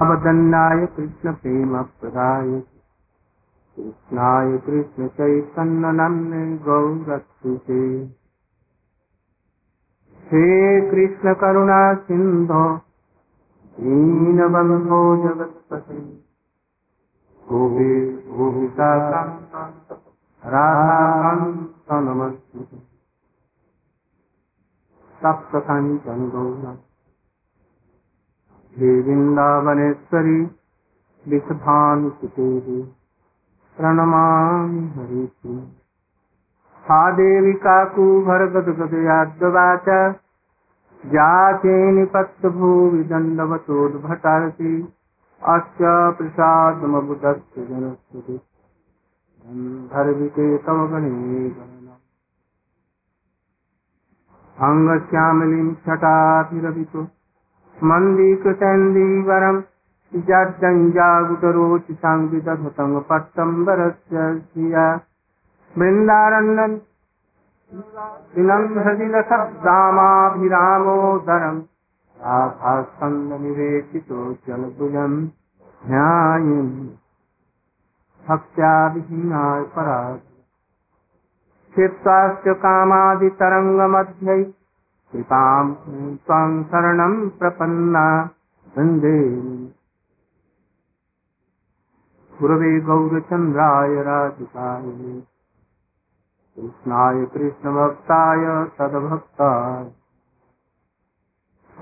अवदन्नाय कृष्ण प्रेम प्रदाय कृष्णाय कृष्ण चैतन्य गौरक्षुते हे कृष्ण करुणा सिंधो दीनबन्धो जगत्पते। गोविन्द गोविता राधाकान्त नमस्ते। सप्तकाञ्चन गौरम् हे वृन्दावनेश्वरी विषभानुसुते प्रणमामि हरिति हा देवी काकुभरगदगदयाद्वाच जाते निपत्तभूवि दण्डवतोद्भटारति अस्य प्रसादमबुदस्य जनस्तुति गन्धर्विके तव गणे अङ्गश्यामलिं छटाभिरवितु मन्दीकृतेन्दीवरम्। जड्डञ्जागुटरोचिसाङ्गितधृतं पट्टम्बरस्य श्रिया बृन्दारण्यम् विनम्रदिनशब्दामाभिरामोदरम् राधास्कन्दनिवेशितो जलभुजम् ध्यायन् भक्त्या विहीनाय पराग क्षिप्ताश्च कामादितरङ्गमध्ये कृपां त्वां शरणं प्रपन्ना। वंदे। गुरवे गौरचन्द्राय राधिकाय। कृष्णाय कृष्णभक्ताय तद्भक्ताय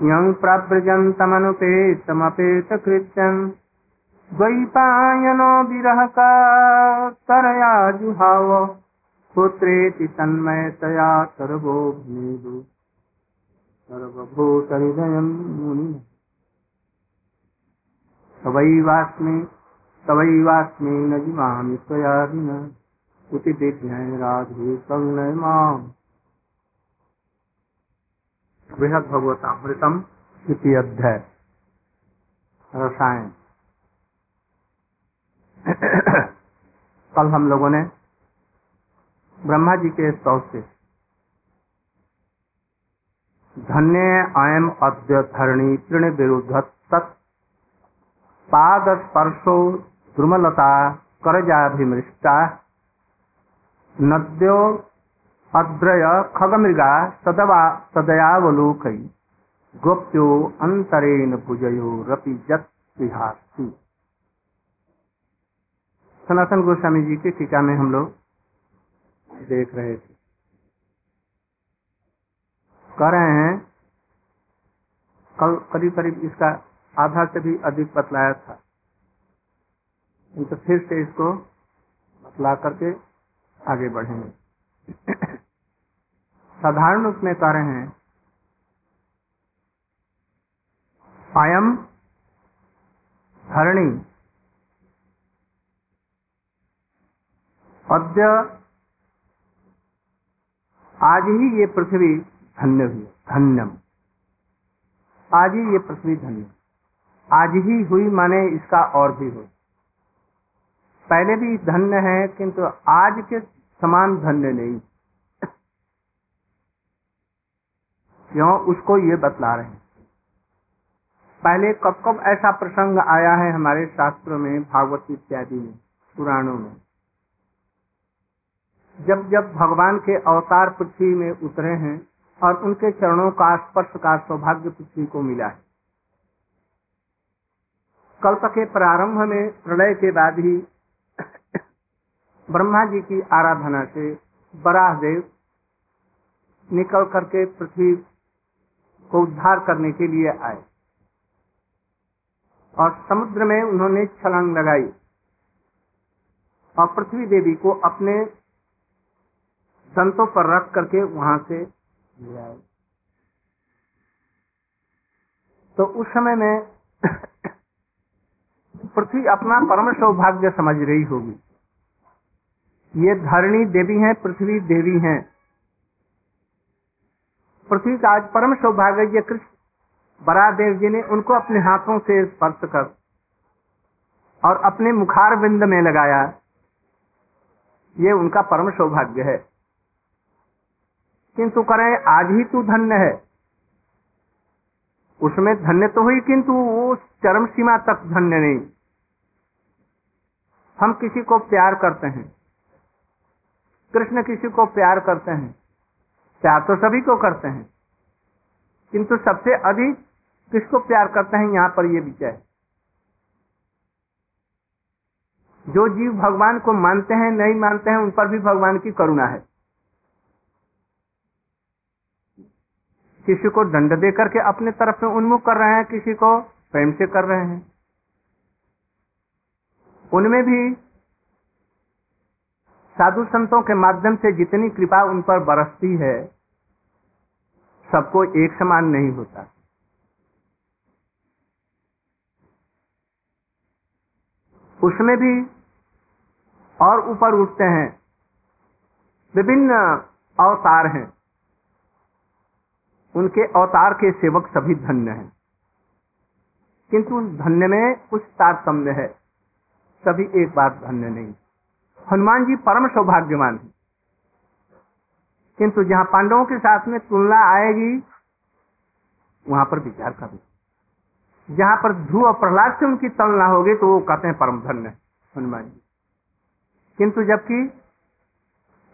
यं प्रव्रजन्तमनुपेतमपेतकृत्यम् द्वैपायनो विरहकातरया जुहाव पुत्रेति तन्मयतया सर्वो मुनि। तवैवास्मि तवैवास्मि न विना। राधे माम्। बृहद भगवतामृतम इति अध्याय। रसायन। कल हम लोगों ने ब्रह्मा जी के स्तव से धन्य अयम अद्य धरणी तृण विरुद्ध तत् पाद स्पर्शो द्रुमलता करजाभिमृष्टा। नद्यो अद्रय खगमृगा सदवा सदयावलोकई गोप्यो अंतरेण भुजयो रपि जत विहासी सनातन गोस्वामी जी की टीका में हम लोग देख रहे थे। कह रहे हैं, कल करीब करीब इसका आधा से भी अधिक बतलाया था। तो फिर से इसको बतला करके आगे बढ़ेंगे। साधारण रूप में कह रहे हैं अयम धरणी अद्य आज ही ये पृथ्वी धन्य हुए धन्यम। आज ही ये पृथ्वी धन्य आज ही हुई माने इसका और भी हो पहले भी धन्य है, किंतु आज के समान धन्य नहीं। क्यों? उसको ये बतला रहे हैं। पहले कब कब ऐसा प्रसंग आया है हमारे शास्त्रों में, भागवत इत्यादि में, पुराणों में? जब जब भगवान के अवतार पृथ्वी में उतरे हैं और उनके चरणों का स्पर्श का सौभाग्य पृथ्वी को मिला है। कल्प के प्रारंभ में, प्रलय के बाद ही ब्रह्मा जी की आराधना से बराह देव निकल करके पृथ्वी को उद्धार करने के लिए आए। और समुद्र में उन्होंने छलांग लगाई और पृथ्वी देवी को अपने दंतों पर रख करके वहाँ से तो उस समय में पृथ्वी अपना परम सौभाग्य समझ रही होगी। ये धरणी देवी हैं, पृथ्वी देवी हैं। पृथ्वी का आज परम सौभाग्य ये कृष्ण बरादेव जी ने उनको अपने हाथों से स्पर्श कर और अपने मुखार बिंद में लगाया। ये उनका परम सौभाग्य है। किंतु करें, आज ही तू धन्य है। उसमें धन्य तो हुई, किंतु वो चरम सीमा तक धन्य नहीं। हम किसी को प्यार करते हैं। कृष्ण किसी को प्यार करते हैं। प्यार तो सभी को करते हैं। किंतु सबसे अधिक किसको प्यार करते हैं, यहाँ पर ये विषय जो जीव भगवान को मानते हैं, नहीं मानते हैं, उन पर भी भगवान की करुणा है। किसी को दंड दे करके अपने तरफ़ में उन्मुख कर रहे हैं, किसी को प्रेम से कर रहे हैं। उनमें भी साधु संतों के माध्यम से जितनी कृपा उन पर बरसती है, सबको एक समान नहीं होता। उसमें भी और ऊपर उठते हैं, विभिन्न अवतार हैं। उनके अवतार के सेवक सभी धन्य हैं। किंतु धन्य में कुछ तारतम्य है। सभी एक बात धन्य नहीं। हनुमान जी परम सौभाग्यवान है। किंतु जहाँ पांडवों के साथ में तुलना आएगी, वहाँ पर विचार करो जहाँ पर ध्रुव और प्रहलाद से उनकी तुलना होगी तो वो कहते हैं परम धन्य हनुमान जी। किंतु जबकि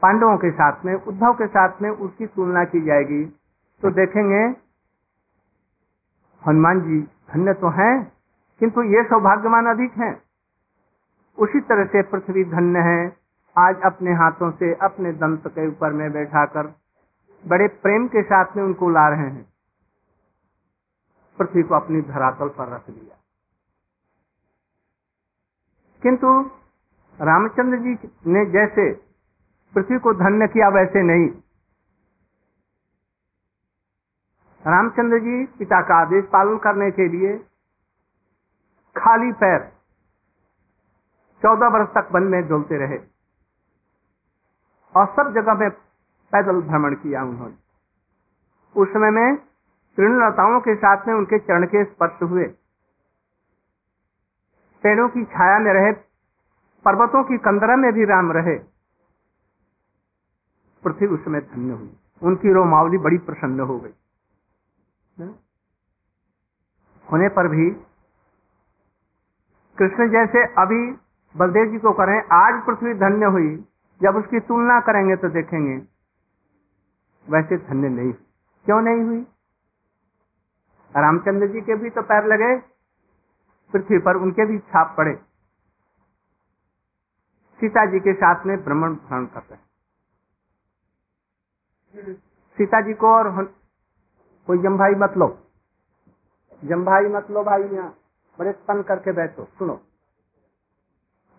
पांडवों के साथ में, उद्धव के साथ में उसकी तुलना की जाएगी तो देखेंगे, हनुमान जी धन्य तो हैं, किंतु ये सौभाग्यवान अधिक हैं। उसी तरह से पृथ्वी धन्य है, आज अपने हाथों से अपने दंत के ऊपर में बैठाकर बड़े प्रेम के साथ में उनको ला रहे हैं। पृथ्वी को अपनी धरातल पर रख दिया। किंतु रामचंद्र जी ने जैसे पृथ्वी को धन्य किया, वैसे नहीं। रामचंद्र जी पिता का आदेश पालन करने के लिए खाली पैर चौदह वर्ष तक वन में डोलते रहे और सब जगह में पैदल भ्रमण किया उन्होंने। उस समय में तृणलताओं के साथ में उनके चरण के स्पर्श हुए। पेड़ों की छाया में रहे, पर्वतों की कंदरा में भी राम रहे। पृथ्वी उस समय धन्य हुई। उनकी रोमावली बड़ी प्रसन्न हो गई। होने पर भी कृष्ण जैसे अभी बलदेव जी को करें, आज पृथ्वी धन्य हुई, जब उसकी तुलना करेंगे तो देखेंगे। वैसे धन्य नहीं। क्यों नहीं हुई? रामचंद्र जी के भी तो पैर लगे, पृथ्वी पर उनके भी छाप पड़े। सीता जी के साथ में भ्रमण भ्रमण करते हैं। सीता जी को और कोई जमभाई मत लो। जमभाई मत लो भाई यहाँ। बड़े तन करके बैठो। सुनो।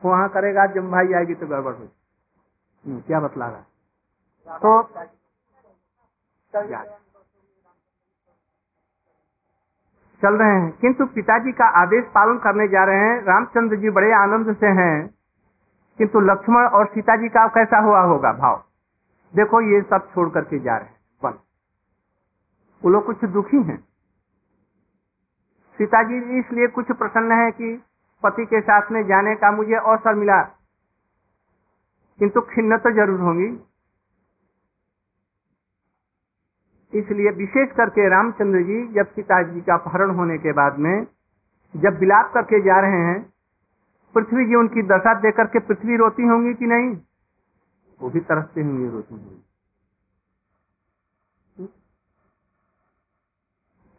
वहाँ करेगा जमभाई आएगी तो गड़बड़ हुई हम्म, क्या बतला रहा तो चल रहे हैं। किंतु पिताजी का आदेश पालन करने जा रहे हैं। रामचंद्र जी बड़े आनंद से हैं। किंतु लक्ष्मण और सीता जी का कैसा हुआ होगा भाव? देखो ये सब छोड़ करके जा रहे हैं। वो लोग कुछ दुखी हैं। सीता जी, इसलिए कुछ प्रसन्न है कि पति के साथ में जाने का मुझे अवसर मिला। किंतु खिन्न तो ज़रूर होंगी। इसलिए विशेष करके रामचंद्र जी, जब सीता जी का अपहरण होने के बाद में, जब विलाप करके जा रहे हैं, पृथ्वी जी उनकी दशा देकर के पृथ्वी रोती होंगी कि नहीं? वो भी तरसते होंगे, रोती होंगी।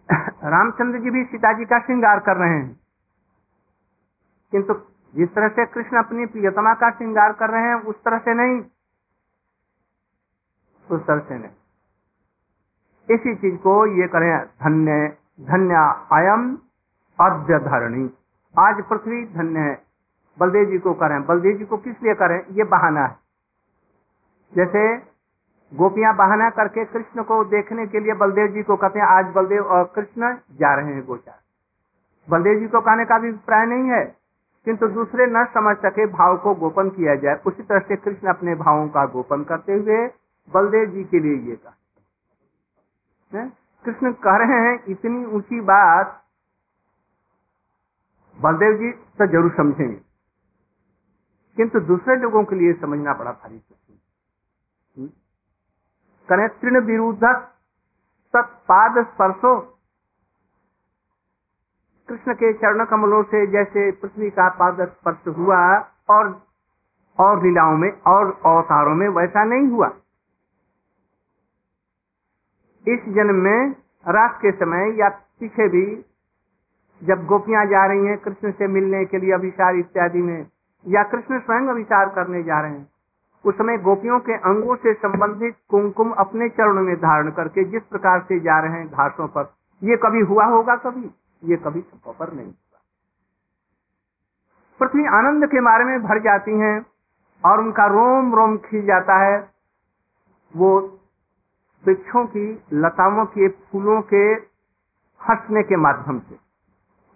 रामचंद्र जी भी सीता जी का श्रृंगार कर रहे हैं। किंतु जिस तरह से कृष्ण अपनी प्रियतमा का श्रृंगार कर रहे हैं, उस तरह से नहीं। उस तरह से नहीं। इसी चीज़ को ये करें धन्य धन्य अयम अद्य धरणी। आज पृथ्वी धन्य है। बलदेव जी को करें। बलदेव जी को किस लिए करें? ये बहाना है। जैसे गोपियाँ बहाना करके कृष्ण को देखने के लिए बलदेव जी को कहते हैं, आज बलदेव और कृष्ण जा रहे हैं गोचार। बलदेव जी को कहने का भी अभिप्राय नहीं है, किंतु दूसरे न समझ सके भाव को गोपन किया जाए, उसी तरह से कृष्ण अपने भावों का गोपन करते हुए बलदेव जी के लिए ये कहा। कृष्ण कह रहे हैं, इतनी ऊँची बात बलदेव जी तो ज़रूर समझेंगे। किंतु दूसरे लोगों के लिए समझना बड़ा भारी करें तृण विरुद्ध तत्पाद स्पर्शो। कृष्ण के चरण कमलों से जैसे पृथ्वी का पाद स्पर्श हुआ और और लीलाओं में, और अवतारों में वैसा नहीं हुआ। इस जन्म में रात के समय या पीछे भी जब गोपियाँ जा रही हैं, कृष्ण से मिलने के लिए अभिचार इत्यादि में, या कृष्ण स्वयं अभिचार करने जा रहे हैं उस समय गोपियों के अंगों से संबंधित कुमकुम अपने चरणों में धारण करके जिस प्रकार से जा रहे हैं घासों पर, ये कभी हुआ होगा कभी? ये कभी पर नहीं हुआ। पृथ्वी आनंद के मारे में भर जाती हैं और उनका रोम रोम खिल जाता है। वो वृक्षों की, लताओं के, फूलों के हंसने के माध्यम से।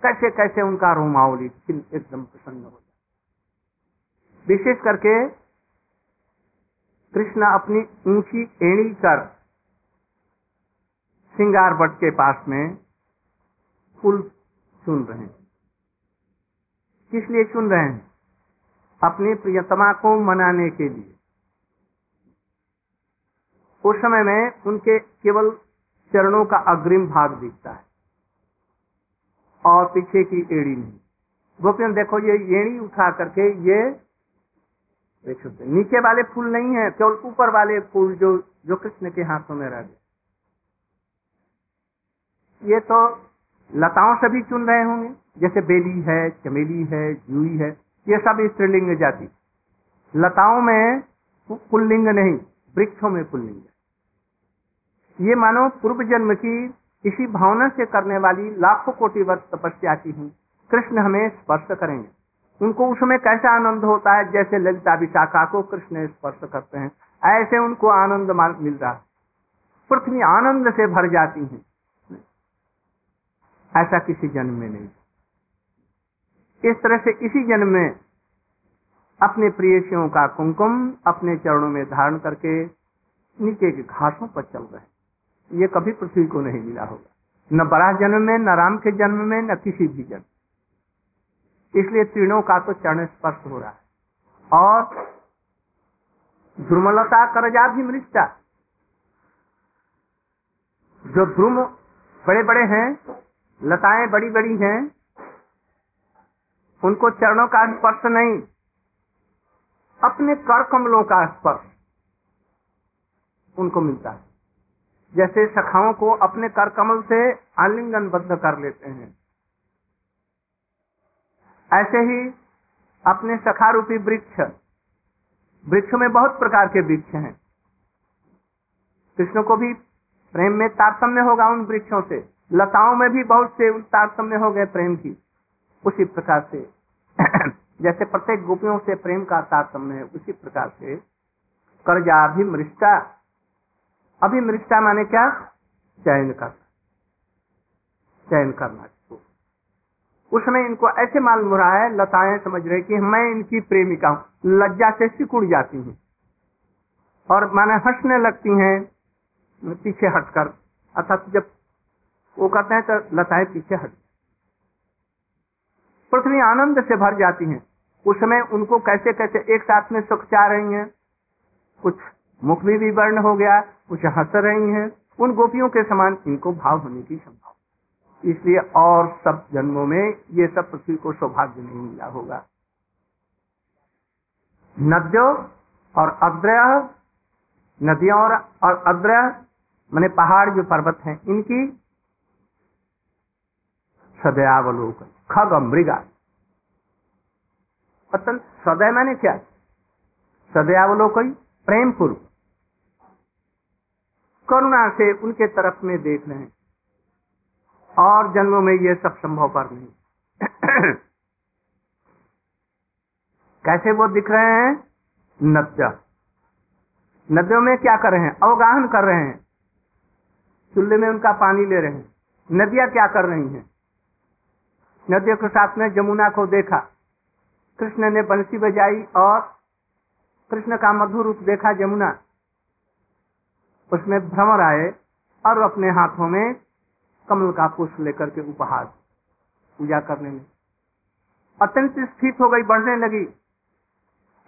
कैसे कैसे उनका रोमावली एकदम प्रसन्न हो जाए। विशेष करके कृष्ण अपनी ऊँची एड़ी कर सिंगार बट के पास में फूल चुन रहे हैं। किस लिए चुन रहे हैं? अपनी प्रियतमा को मनाने के लिए। उस समय में उनके केवल चरणों का अग्रिम भाग दिखता है और पीछे की एड़ी नहीं। गोपियन देखो ये एड़ी उठा करके ये नीचे वाले फूल नहीं है, केवल ऊपर वाले फूल जो जो कृष्ण के हाथों में रह गए। ये तो लताओं से भी चुन रहे होंगे, जैसे बेली है, चमेली है, जूई है, ये सब स्त्रीलिंग जाति। लताओं में पुल्लिंग नहीं, वृक्षों में पुल्लिंग। ये मानो पूर्व जन्म की इसी भावना से करने वाली लाखों कोटि वर्ष तपस्या की हूँ कृष्ण हमें स्पर्श करेंगे। उनको उसमें कैसा आनंद होता है? जैसे ललिता विशाखा को कृष्ण स्पर्श करते हैं, ऐसे उनको आनंद मिल रहा पृथ्वी आनंद से भर जाती है। ऐसा किसी जन्म में नहीं। इस तरह से इसी जन्म में अपने प्रियसियों का कुमकुम अपने चरणों में धारण करके नीचे के घासों पर चल रहे ये कभी पृथ्वी को नहीं मिला होगा। न बड़ा जन्म में, न राम के जन्म में, न किसी भी जन्म इसलिए तीनों का तो चरण स्पर्श हो रहा है। और ध्रुमलता करजा भी मृष्टा जो ध्रुम बड़े बड़े हैं, लताएँ बड़ी बड़ी हैं, उनको चरणों का स्पर्श नहीं, अपने कर कमलों का स्पर्श उनको मिलता है। जैसे सखाओं को अपने कर कमल से आलिंगन बद्ध कर लेते हैं। ऐसे ही अपने सखा रूपी वृक्ष वृक्ष में बहुत प्रकार के वृक्ष हैं। कृष्ण को भी प्रेम में तारतम्य होगा उन वृक्षों से। लताओं में भी बहुत से तारतम्य हो गए प्रेम की। उसी प्रकार से, जैसे प्रत्येक गोपियों से प्रेम का तारतम्य है, उसी प्रकार से कर्जा अभी मृष्टा माने क्या? चयन करना। चयन करना। उस समय इनको ऐसे मालूम हो रहा है, लताएँ समझ रहे कि मैं इनकी प्रेमिका हूँ, लज्जा से सिकुड़ जाती हूँ। और माने हंसने लगती हैं, पीछे हटकर। अर्थात जब वो कहते हैं तो लताएँ पीछे हट पृथ्वी आनंद से भर जाती हैं। उस समय उनको कैसे कैसे एक साथ में सुख चाह रही हैं, कुछ मुख भी वर्ण हो गया, कुछ हंस रही हैं, उन गोपियों के समान इनको भाव होने की संभावना इसलिए और सब जन्मों में ये सब पृथ्वी को सौभाग्य नहीं मिला होगा। नद्यो और अद्रय नदियों और, और अद्रय मैंने पहाड़ जो पर्वत हैं इनकी सदयावलोकन खग मृगा। सदय मैंने क्या? सदयावलोकन प्रेम पूर्व करुणा से उनके तरफ़ में देख रहे हैं। और जन्मों में ये सब संभव पर नहीं। कैसे वो दिख रहे हैं? नद्य। नदियों में क्या कर रहे हैं? अवगाहन कर रहे हैं। चूल्हे में उनका पानी ले रहे हैं। नदियाँ क्या कर रही हैं? नदियों के साथ में जमुना को देखा। कृष्ण ने बंसी बजाई और कृष्ण का मधुर रूप देखा जमुना। उसमें भ्रमर आए और अपने हाथों में कमल का पुष्प लेकर के उपहार, पूजा करने में। अत्यंत स्थित हो गई, बढ़ने लगी।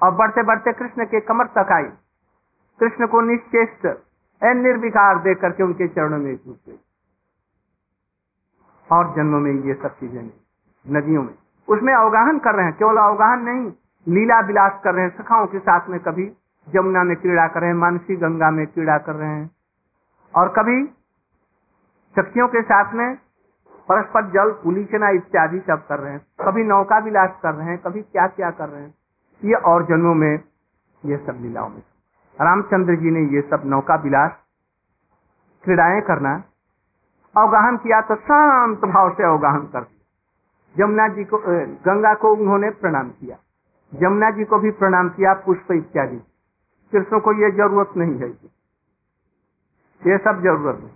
और बढ़ते बढ़ते कृष्ण के कमर तक आई। कृष्ण को निश्चेष्ट निर्विकार देख करके उनके चरणों में टूट गई और जन्म में ये सब चीज़ें नदियों में। उसमें अवगाहन कर रहे हैं, केवल अवगाहन नहीं, लीला विलास कर रहे हैं, सखाओं के साथ में कभी जमुना में क्रीड़ा कर रहे हैं, मानसी गंगा में क्रीड़ा कर रहे हैं। और कभी सखियों के साथ में परस्पर जल पुलिचना इत्यादि सब कर रहे हैं। कभी नौका विलास कर रहे हैं, कभी क्या क्या कर रहे हैं। ये और जन्मों में ये सब लीलाओं में रामचंद्र जी ने ये सब नौका विलास, क्रीड़ाएँ करना, अवगाहन किया तो शांत भाव से अवगाहन कर दिया। जमुना जी को गंगा को उन्होंने प्रणाम किया। जमुना जी को भी प्रणाम किया, पुष्प इत्यादि। कृष्ण को ये ज़रूरत नहीं है। ये सब ज़रूरत नहीं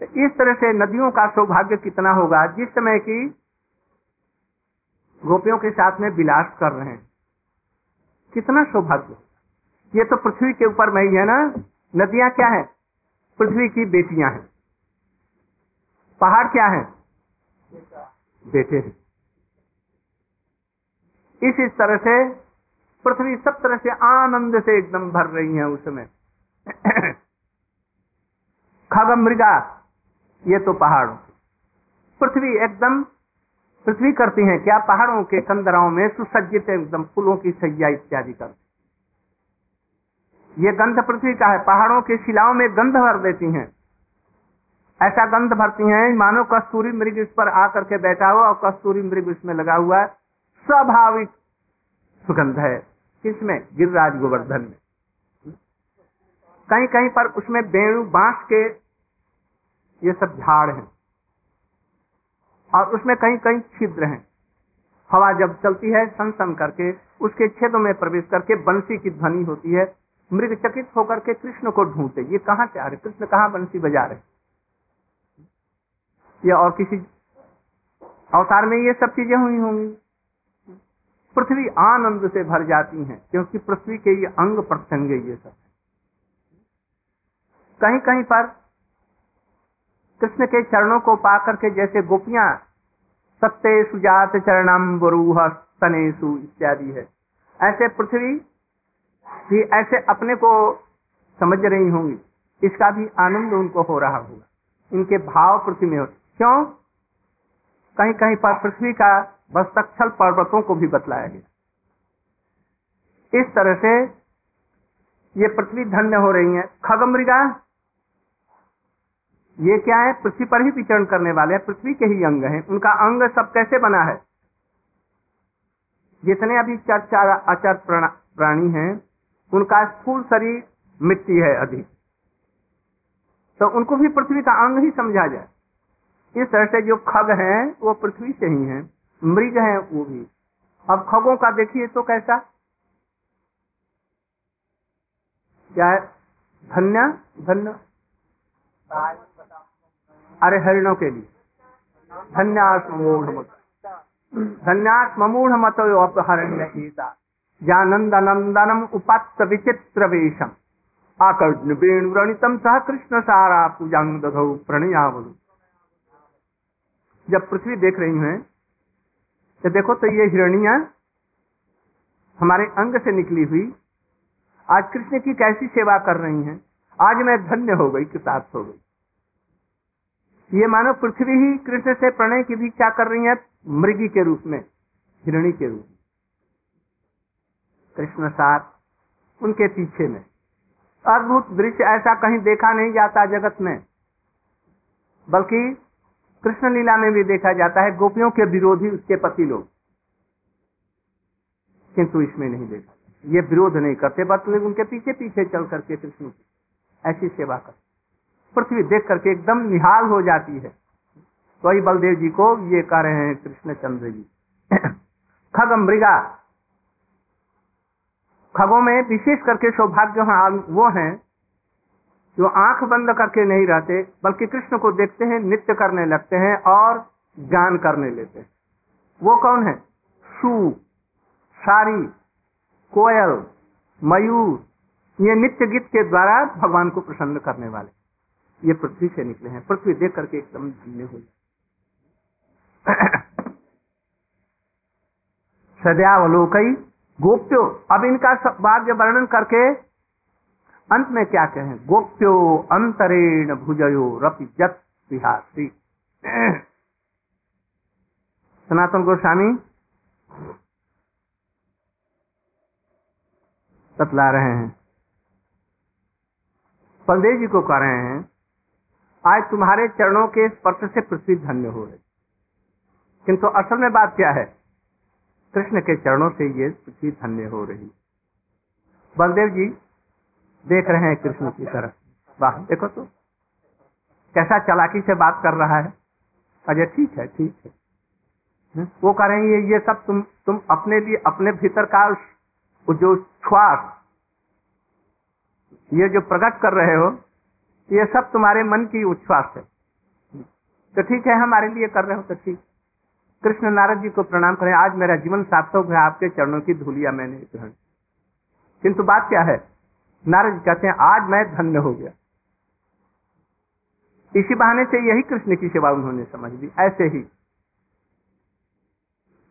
तो इस तरह से नदियों का सौभाग्य कितना होगा जिस समय की गोपियों के साथ में विलास कर रहे हैं। कितना सौभाग्य। ये तो पृथ्वी के ऊपर में ही है ना। नदियाँ क्या है? पृथ्वी की बेटियाँ हैं। पहाड़ क्या है? बेटे हैं। इस तरह से पृथ्वी सब तरह से आनंद से एकदम भर रही है उसमें खग मृगा ये तो पहाड़ों पृथ्वी एकदम, पृथ्वी करती है क्या? पहाड़ों के कंदराओं में सुसज्जित एकदम, फूलों की सज्जा इत्यादि करती ये गंध पृथ्वी का है, पहाड़ों के शिलाओं में गंध भर देती हैं। ऐसा गंध भरती हैं, मानो कस्तूरी मृग इस पर आकर के बैठा हुआ और कस्तूरी मृग इसमें लगा हुआ है। स्वाभाविक सुगंध है किसमें गिरिराज गोवर्धन में। कहीं कहीं पर उसमें बेणु, बाँस के ये सब झाड़ हैं। और उसमें कहीं कहीं छिद्र हैं। हवा जब चलती है सन सन करके, उसके छेदों में प्रवेश करके बंसी की ध्वनि होती है। मृग चकित होकर के कृष्ण को ढूंढते, ये कहाँ से आ रहे? कृष्ण कहाँ बंसी बजा रहे? या और किसी अवतार में ये सब चीज़ें हुई होंगी। पृथ्वी आनंद से भर जाती है, क्योंकि पृथ्वी के ये अंग प्रत्यंग ये सब। कहीं कहीं पर कृष्ण के चरणों को पा करके जैसे गोपियाँ सत्य सुजात चरणम बरूह तनेसु इत्यादि है। ऐसे पृथ्वी भी ऐसे अपने को समझ रही होंगी। इसका भी आनंद उनको हो रहा होगा। इनके भाव पृथ्वी में हो। क्यों? कहीं कहीं पर पृथ्वी का वस्तक्षल पर्वतों को भी बतलाया गया। इस तरह से ये पृथ्वी धन्य हो रही है। खगमृगा ये क्या है? पृथ्वी पर ही विचरण करने वाले हैं, पृथ्वी के ही अंग हैं। उनका अंग सब कैसे बना है? जितने अभी चर्चा अचर प्राणी हैं, उनका स्थूल शरीर मिट्टी है अधिक। तो उनको भी पृथ्वी का अंग ही समझा जाए। इस तरह से जो खग हैं, वो पृथ्वी से ही हैं। मृग हैं, वो भी। अब खगों का देखिए तो कैसा? क्या है? धन्य धन्य। अरे हरिणों के लिए। धन्यात्मूढ़ मत धन्यात्मूढ़ मत अपहरण्य जानंद नंदनम उपात्त विचित्र वेशम। आकर्ण सह कृष्ण सारा पूजांग दधौ प्रणयावलु। जब पृथ्वी देख रही है तो देखो तो ये हिरणिया हमारे अंग से निकली हुई, आज कृष्ण की कैसी सेवा कर रही हैं? आज मैं धन्य हो गई, कृतार्थ हो गई। ये मानव पृथ्वी ही कृष्ण से प्रणय की भी क्या कर रही है मृगी के रूप में, हिरणी के रूप में। कृष्ण साथ उनके पीछे में। अद्भुत दृश्य ऐसा कहीं देखा नहीं जाता जगत में, बल्कि कृष्ण लीला में भी देखा जाता है, गोपियों के विरोधी उसके पति लोग। किंतु इसमें नहीं देखा। ये विरोध नहीं करते, बल्कि उनके पीछे पीछे चल करके कृष्ण ऐसी सेवा करते। पृथ्वी देख करके एकदम निहाल हो जाती है। वही बलदेव जी को ये कह रहे हैं कृष्ण चंद्र जी। खग मृगा। खगों में विशेष करके सौभाग्य वो हैं जो आँख बंद करके नहीं रहते, बल्कि कृष्ण को देखते हैं, नित्य करने लगते हैं और ज्ञान करने लेते हैं। वो कौन है? सू, सारी, कोयल, मयूर, ये नित्य गीत के द्वारा भगवान को प्रसन्न करने वाले। ये पृथ्वी से निकले हैं। पृथ्वी देख करके एकदम धन्य हो सदैवलोकई गोप्यो। अब इनका भाग्य वर्णन करके अंत में क्या कहें? गोप्यो अंतरेण भुजयो रपि जत विहासी। सनातन गोस्वामी बतला रहे हैं। बलदेव जी को कह रहे हैं आज तुम्हारे चरणों के स्पर्श से पृथ्वी धन्य हो रही। किंतु असल में बात क्या है? कृष्ण के चरणों से ये पृथ्वी धन्य हो रही। बलदेव जी देख रहे हैं कृष्ण की तरफ़। वाह देखो तो। कैसा चलाकी से बात कर रहा है। अजय ठीक है ठीक है। हम्म, वो कह रहे हैं ये सब तुम तुम अपने लिए अपने भीतर का जो श्वास ये जो प्रकट कर रहे हो ये सब तुम्हारे मन की उच्छ्वास है। तो ठीक है हमारे लिए कर रहे हो तो ठीक। कृष्ण नारद जी को प्रणाम करें। आज मेरा जीवन सार्थक है, आपके चरणों की धूलिया मैंने ग्रहण किंतु बात क्या है? नारद जी कहते हैं, आज मैं धन्य हो गया। इसी बहाने से यही कृष्ण की सेवा उन्होंने समझ ली। ऐसे ही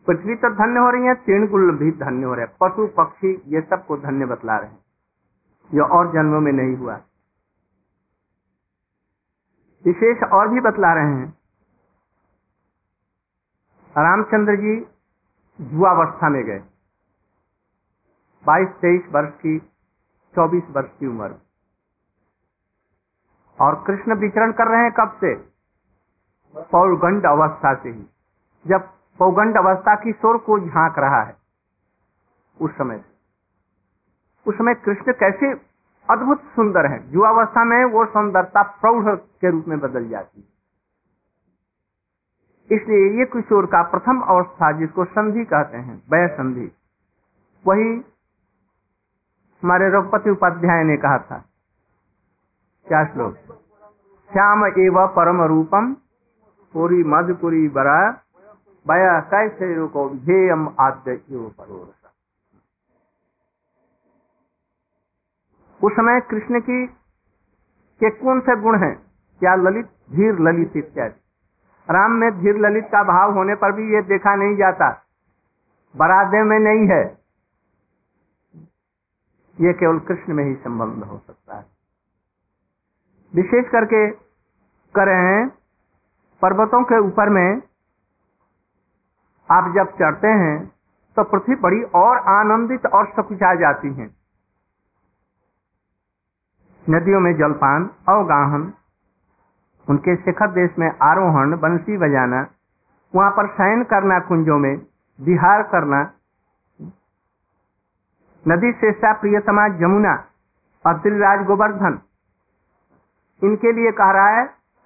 पृथ्वी तो धन्य हो रही है तीर्ण गुल भी धन्य हो रहे हैं। पशु, पक्षी, ये सबको धन्य बतला रहे हैं। जो और जन्मों में नहीं हुआ। विशेष और भी बतला रहे हैं। रामचंद्र जी युवावस्था में गए। बाईस तेईस वर्ष की, चौबीस वर्ष की उम्र। और कृष्ण विचरण कर रहे हैं कब से? पौगंड अवस्था से ही। जब पौगंड अवस्था की स्वर को झाँक रहा है, उस समय उस समय कृष्ण कैसे अद्भुत सुंदर है। युवावस्था में वो सुंदरता प्रौढ़ के रूप में बदल जाती है। इसलिए ये किशोर का प्रथम अवस्था जिसको संधि कहते हैं, वह संधि। वही हमारे रघुपति उपाध्याय ने कहा था। क्या श्लोक? श्याम एव परम रूपम, पूरी मधुपुरी बरा, बया कैसे को आद्य परोर। उस समय कृष्ण की के कौन से गुण हैं? क्या ललित? धीर ललित इत्यादि। राम में धीर ललित का भाव होने पर भी ये देखा नहीं जाता। बरादे में नहीं है। ये केवल कृष्ण में ही संबंध हो सकता है। विशेष करके करें पर्वतों के ऊपर में आप जब चढ़ते हैं तो पृथ्वी बड़ी और आनंदित और सकुचा जाती हैं। नदियों में जलपान, अवगाहन, उनके शिखर देश में आरोहण, बंसी बजाना, वहाँ पर शयन करना कुंजों में, विहार करना, नदी श्रेष्ठा प्रियतमा जमुना और दिलराज गोवर्धन इनके लिए कह रहा है,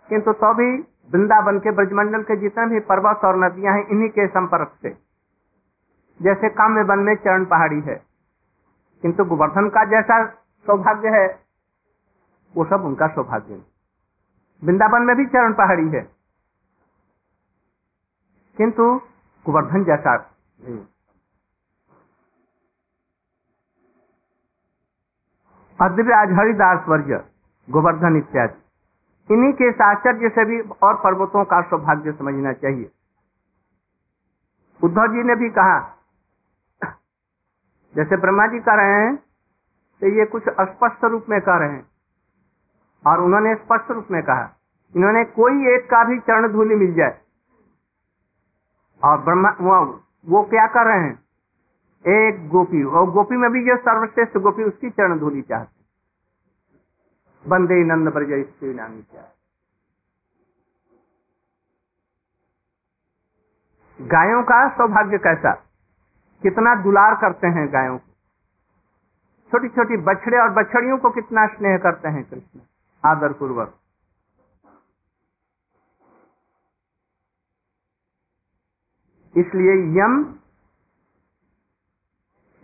किंतु तो भी वृंदावन के ब्रजमंडल के जितने भी पर्वत और नदियाँ हैं, इन्हीं के संपर्क से। जैसे काम्य वन में चरण पहाड़ी है, किंतु गोवर्धन का जैसा सौभाग्य है वो सब उनका सौभाग्य है। वृंदावन में भी चरण पहाड़ी है। किंतु गोवर्धन जैसा अद्राज हरिदास वर्ज गोवर्धन इत्यादि। इन्हीं के साचर्य से भी और पर्वतों का सौभाग्य समझना चाहिए। उद्धव जी ने भी कहा, जैसे ब्रह्मा जी कह रहे हैं तो ये कुछ अस्पष्ट रूप में कह रहे हैं। और उन्होंने स्पष्ट रूप में कहा इन्होंने कोई एक का भी चरण धूलि मिल जाए। और ब्रह्मा वो, क्या कर रहे हैं? एक गोपी और गोपी में भी जो सर्वश्रेष्ठ गोपी उसकी चरण धूलि चाहते बंदे नंद ब्रज नामी क्या गायों का सौभाग्य कैसा? कितना दुलार करते हैं गायों को। छोटी छोटी बछड़े और बछड़ियों को कितना स्नेह करते हैं कृष्ण। आदर पूर्वक इसलिए यम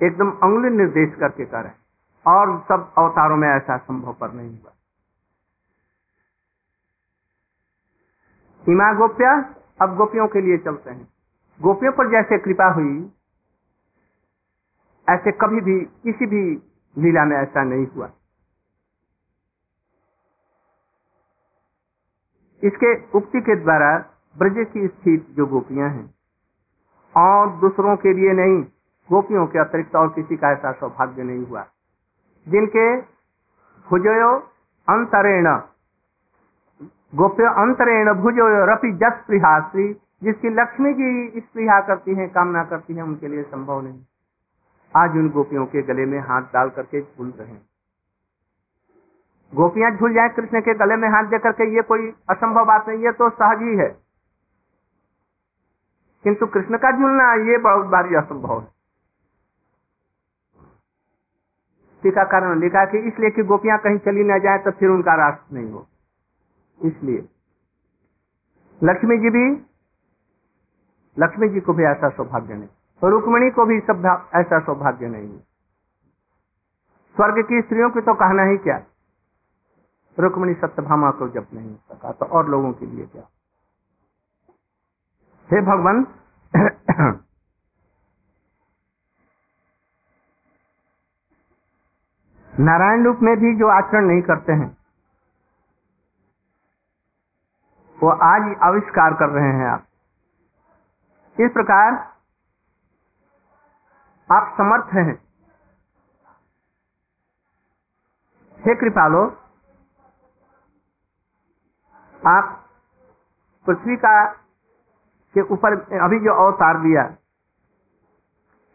एकदम अंगुली निर्देश करके करें और सब अवतारों में ऐसा संभव पर नहीं हुआ। हिमा गोप्या, अब गोपियों के लिए चलते हैं। गोपियों पर जैसे कृपा हुई, ऐसे कभी भी, किसी भी लीला में ऐसा नहीं हुआ। इसके उक्ति के द्वारा ब्रज की स्थित जो गोपियाँ हैं, और दूसरों के लिए नहीं, गोपियों के अतिरिक्त और किसी का ऐसा सौभाग्य नहीं हुआ। जिनके भुजयो अंतरेण, गोप्य अंतरेण भुजो रपि जस प्रिहाश्री जिसकी लक्ष्मी जी स्प्रिया करती हैं, कामना करती हैं, उनके लिए संभव नहीं। आज उन गोपियों के गले में हाथ डाल करके झूल रहे हैं। गोपियाँ झूल जाए कृष्ण के गले में हाथ देकर के, ये कोई असंभव बात नहीं, ये तो सहज ही है। किंतु कृष्ण का झूलना, ये बहुत बारी असंभव है। टीकाकरण लिखा कि इसलिए कि गोपियाँ कहीं चली न जाए तो फिर उनका राष्ट्र नहीं हो। इसलिए लक्ष्मी जी भी, लक्ष्मी जी को भी ऐसा सौभाग्य नहीं रुक्मणी को भी ऐसा सौभाग्य नहीं है। स्वर्ग की स्त्रियों की तो कहना ही क्या? रुक्मणी सत्यभामा को जब नहीं सका तो और लोगों के लिए क्या? हे भगवान, नारायण रूप में भी जो आचरण नहीं करते हैं, वो आज आविष्कार कर रहे हैं आप। इस प्रकार आप समर्थ हैं। हे कृपालो आप पृथ्वी का के ऊपर अभी जो अवतार दिया।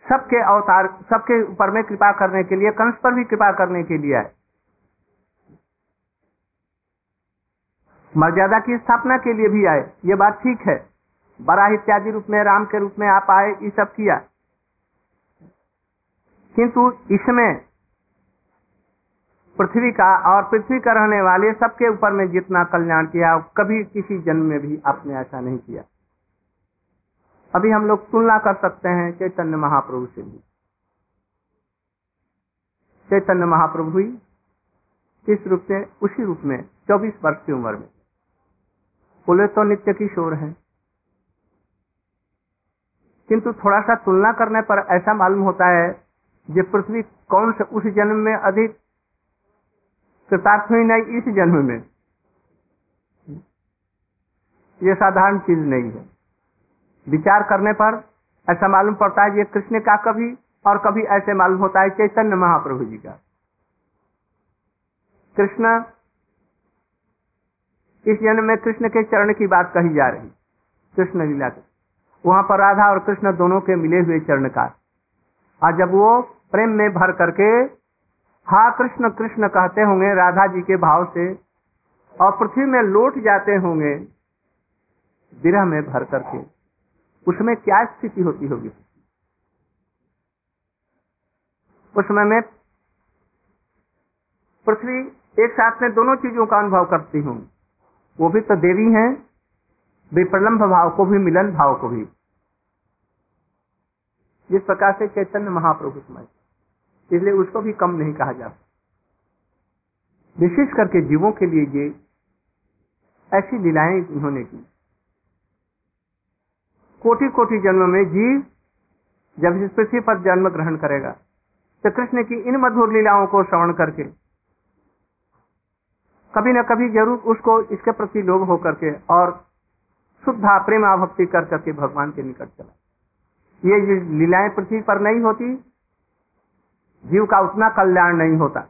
सबके अवतार, सबके ऊपर में कृपा करने के लिए, कंस पर भी कृपा करने के लिए आए। मर्यादा की स्थापना के लिए भी आए। ये बात ठीक है। बड़ा इत्यादि रूप में, राम के रूप में आप आए, ये सब किया। किंतु इसमें पृथ्वी का और पृथ्वी का रहने वाले सबके ऊपर में जितना कल्याण किया, कभी किसी जन्म में भी आपने ऐसा नहीं किया। अभी हम लोग तुलना कर सकते हैं चैतन्य महाप्रभु से भी। चैतन्य महाप्रभु ही किस रूप से? उसी रूप में 24 वर्ष की उम्र में। बोले तो नित्य किशोर है। किंतु थोड़ा सा तुलना करने पर ऐसा मालूम होता है जो पृथ्वी कौन से उस जन्म में अधिक कृतार्थ हुई नहीं, इस जन्म में। ये साधारण चीज़ नहीं है। विचार करने पर ऐसा मालूम पड़ता है ये कृष्ण का कभी और कभी ऐसे मालूम होता है चैतन्य महाप्रभु जी का। कृष्ण, इस जन्म में कृष्ण के चरण की बात कही जा रही कृष्ण लीला की। वहाँ पर राधा और कृष्ण दोनों के मिले हुए चरण का और जब वो प्रेम में भर करके हा कृष्ण कृष्ण कहते होंगे राधा जी के भाव से और पृथ्वी में लौट जाते होंगे विरह में भर करके। उसमें क्या स्थिति होती होगी? उस समय में पृथ्वी एक साथ में दोनों चीज़ों का अनुभव करती हूँ। वो भी तो देवी हैं विप्रलम्भ भाव को भी, मिलन भाव को भी। जिस प्रकार से चैतन्य महाप्रभु समय इसलिए उसको भी कम नहीं कहा जा विशेष करके जीवों के लिए ये ऐसी लीलाएँ उन्होंने की। कोटि कोटि जन्म में जीव जब इस पृथ्वी पर जन्म ग्रहण करेगा तो कृष्ण की इन मधुर लीलाओं को श्रवण करके, कभी न कभी ज़रूर उसको इसके प्रति लोभ होकर के और शुद्धा प्रेमा भक्ति कर करके भगवान के निकट चला। ये लीलाएँ पृथ्वी पर नहीं होती जीव का उतना कल्याण नहीं होता।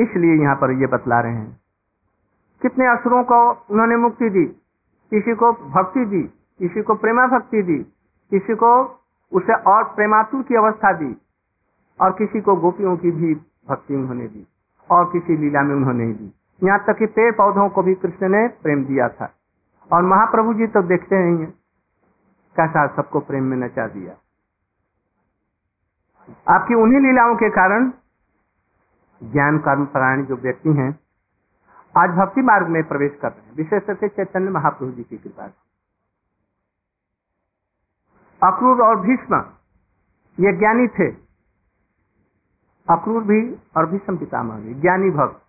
इसलिए यहाँ पर ये बतला रहे हैं। कितने असुरों को उन्होंने मुक्ति दी? किसी को भक्ति दी, किसी को प्रेमा भक्ति दी, किसी को उसे और प्रेमातुर की अवस्था दी, और किसी को गोपियों की भी भक्ति उन्होंने दी, और किसी लीला में उन्होंने दी। यहाँ तक कि पेड़ पौधों को भी कृष्ण ने प्रेम दिया था। और महाप्रभु जी तो देखते नहीं है, कैसा सबको प्रेम में नचा दिया। आपकी उन्हीं लीलाओं के कारण ज्ञान, कर्म, परायण जो व्यक्ति हैं, आज भक्ति मार्ग में प्रवेश कर रहे हैं। विशेष करके चैतन्य महाप्रभु जी की कृपा से। अक्रूर और भीष्म, ये ज्ञानी थे। अक्रूर भी और भीष्म पितामह भी ज्ञानी भक्त,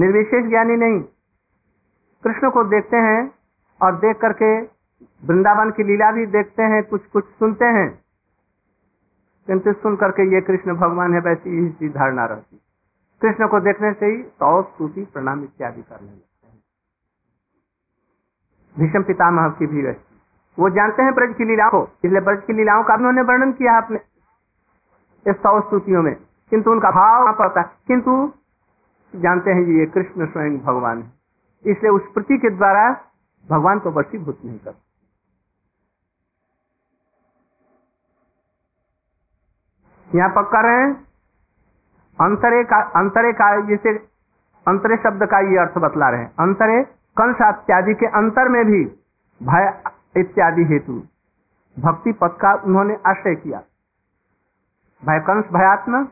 निर्विशेष ज्ञानी नहीं। कृष्ण को देखते हैं और देख करके वृंदावन की लीला भी देखते हैं कुछ कुछ सुनते हैं। किंतु सुन करके ये कृष्ण भगवान है, वैसी ही धारणा रहती। कृष्ण को देखने से ही सौ स्तुति, प्रणाम इत्यादि करने लगते हैं। भीष्म पितामह की भी वैसी। वो जानते हैं ब्रज की लीलाओं को, इसलिए ब्रज की लीलाओं का उन्होंने वर्णन किया आपने, इस सौ स्तुतियों में। किंतु उनका भाव पड़ता है? किंतु जानते हैं ये कृष्ण स्वयं भगवान है। इसलिए उस प्रति के द्वारा भगवान को वशीभूत नहीं कर यहाँ पर कर रहे अंतरे का अंतरे का, जैसे अंतरे शब्द का ये अर्थ बतला रहे अंतरे, कंस इत्यादि के अंतर में भी भय इत्यादि हेतु, भक्ति पद का उन्होंने आश्रय किया। भय कंस भयात्म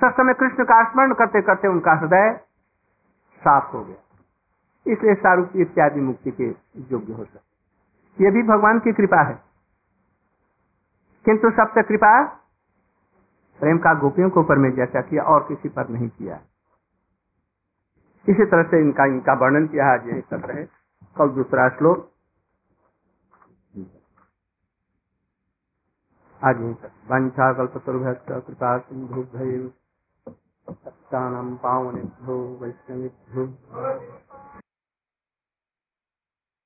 सब समय कृष्ण का स्मरण करते करते उनका हृदय साफ़ हो गया। इसलिए शाहरुख इत्यादि मुक्ति के योग्य हो सकते। ये भी भगवान की कृपा है। किंतु सबसे कृपा प्रेम का गोपियों के ऊपर में जैसा किया, और किसी पर नहीं किया। इसी तरह से इनका इनका वर्णन किया आज यही कर रहे। कल दूसरा श्लोक। आज वंशा कल्पतरुभ्य कृपा सिंधु पावनेभ्यो वैष्णवेभ्यो।